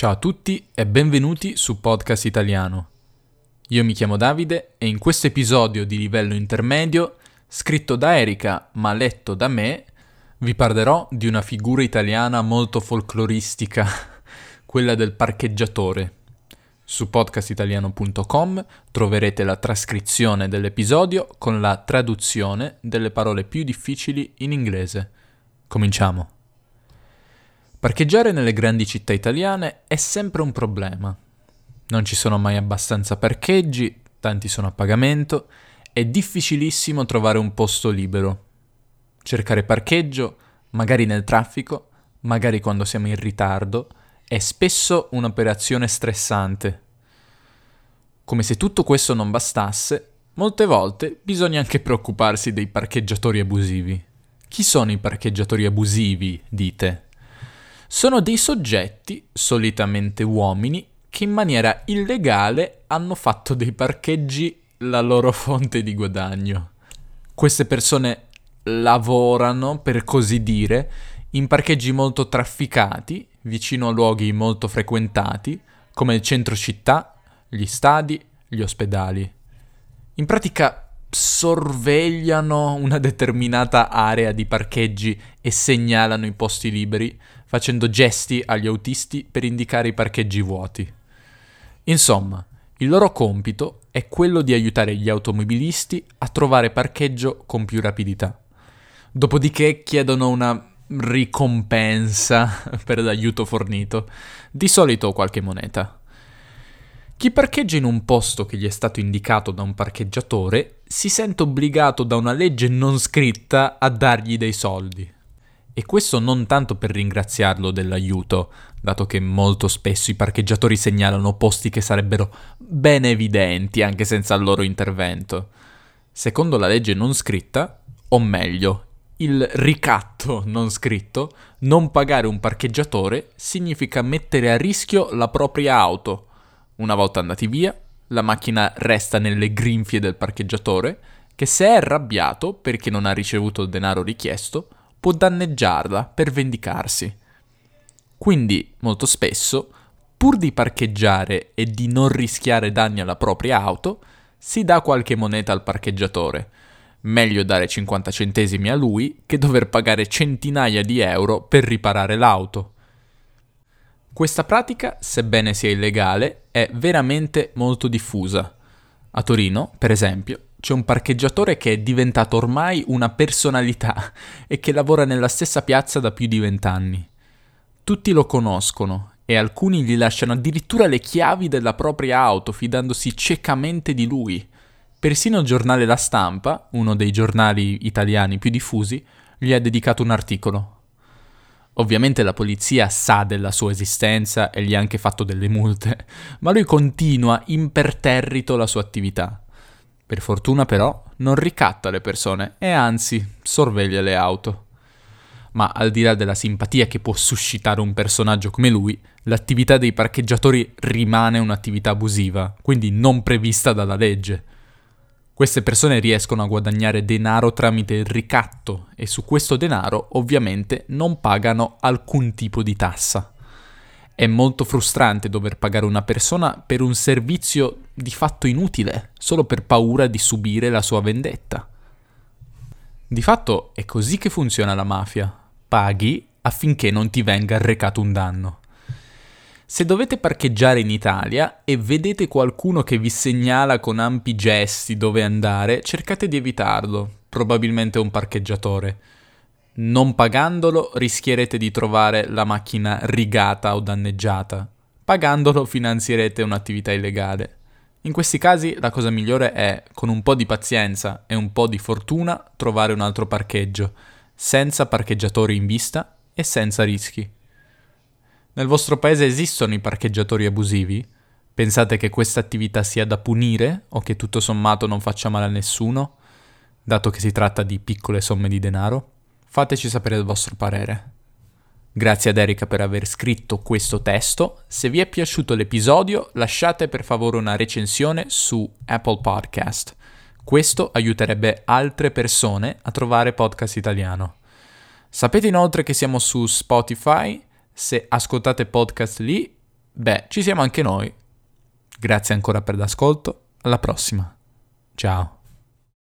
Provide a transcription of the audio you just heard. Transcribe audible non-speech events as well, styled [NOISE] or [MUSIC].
Ciao a tutti e benvenuti su Podcast Italiano. Io mi chiamo Davide e in questo episodio di livello intermedio, scritto da Erika ma letto da me, vi parlerò di una figura italiana molto folcloristica, [LAUGHS] quella del parcheggiatore. Su podcastitaliano.com troverete la trascrizione dell'episodio con la traduzione delle parole più difficili in inglese. Cominciamo. Parcheggiare nelle grandi città italiane è sempre un problema. Non ci sono mai abbastanza parcheggi, tanti sono a pagamento, è difficilissimo trovare un posto libero. Cercare parcheggio, magari nel traffico, magari quando siamo in ritardo, è spesso un'operazione stressante. Come se tutto questo non bastasse, molte volte bisogna anche preoccuparsi dei parcheggiatori abusivi. Chi sono i parcheggiatori abusivi, dite? Sono dei soggetti, solitamente uomini, che in maniera illegale hanno fatto dei parcheggi la loro [LAUGHS] fonte di guadagno. Queste persone lavorano, per così dire, in parcheggi molto trafficati, vicino a luoghi molto frequentati, come il centro città, gli stadi, gli ospedali. In pratica sorvegliano una determinata area di parcheggi e segnalano i posti liberi, facendo gesti agli autisti per indicare i parcheggi vuoti. Insomma, il loro compito è quello di aiutare gli automobilisti a trovare parcheggio con più rapidità. Dopodiché chiedono una ricompensa [LAUGHS] per l'aiuto fornito, di solito qualche moneta. Chi parcheggia in un posto che gli è stato indicato da un parcheggiatore si sente obbligato da una legge non scritta a dargli dei soldi. E questo non tanto per ringraziarlo dell'aiuto, dato che molto spesso i parcheggiatori segnalano posti che sarebbero ben evidenti anche senza il loro intervento. Secondo la legge non scritta, o meglio, il ricatto non scritto, non pagare un parcheggiatore significa mettere a rischio la propria auto una volta andati via, la macchina resta nelle grinfie del parcheggiatore, che se è arrabbiato perché non ha ricevuto il denaro richiesto, può danneggiarla per vendicarsi. Quindi, molto spesso, pur di parcheggiare e di non rischiare danni alla propria auto, si dà qualche moneta al parcheggiatore. Meglio dare 50 centesimi a lui che dover pagare centinaia di euro per riparare l'auto. Questa pratica, sebbene sia illegale, è veramente molto diffusa. A Torino, per esempio, c'è un parcheggiatore che è diventato ormai una personalità [LAUGHS] e che lavora nella stessa piazza da più di vent'anni. Tutti lo conoscono e alcuni gli lasciano addirittura le chiavi della propria auto fidandosi ciecamente di lui. Persino il giornale La Stampa, uno dei giornali italiani più diffusi, gli ha dedicato un articolo. Ovviamente la polizia sa della sua esistenza e gli ha anche fatto delle multe, [LAUGHS] ma lui continua imperterrito la sua attività. Per fortuna però non ricatta le persone e anzi sorveglia le auto. Ma al di là della simpatia che può suscitare un personaggio come lui, l'attività dei parcheggiatori rimane un'attività abusiva, quindi non prevista dalla legge. Queste persone riescono a guadagnare denaro tramite il ricatto e su questo denaro ovviamente non pagano alcun tipo di tassa. È molto frustrante dover pagare una persona per un servizio di fatto inutile, solo per paura di subire la sua vendetta. Di fatto è così che funziona la mafia. Paghi affinché non ti venga arrecato un danno. Se dovete parcheggiare in Italia e vedete qualcuno che vi segnala con ampi gesti dove andare, cercate di evitarlo, probabilmente un parcheggiatore. Non pagandolo rischierete di trovare la macchina rigata o danneggiata. Pagandolo finanzierete un'attività illegale. In questi casi la cosa migliore è, con un po' di pazienza e un po' di fortuna, trovare un altro parcheggio, senza parcheggiatori in vista e senza rischi. Nel vostro paese esistono i parcheggiatori abusivi? Pensate che questa attività sia da punire o che tutto sommato non faccia male a nessuno, dato che si tratta di piccole somme di denaro? Fateci sapere il vostro parere. Grazie ad Erika per aver scritto questo testo. Se vi è piaciuto l'episodio, lasciate per favore una recensione su Apple Podcast. Questo aiuterebbe altre persone a trovare podcast italiano. Sapete inoltre che siamo su Spotify, se ascoltate podcast lì, beh, ci siamo anche noi. Grazie ancora per l'ascolto, alla prossima. Ciao.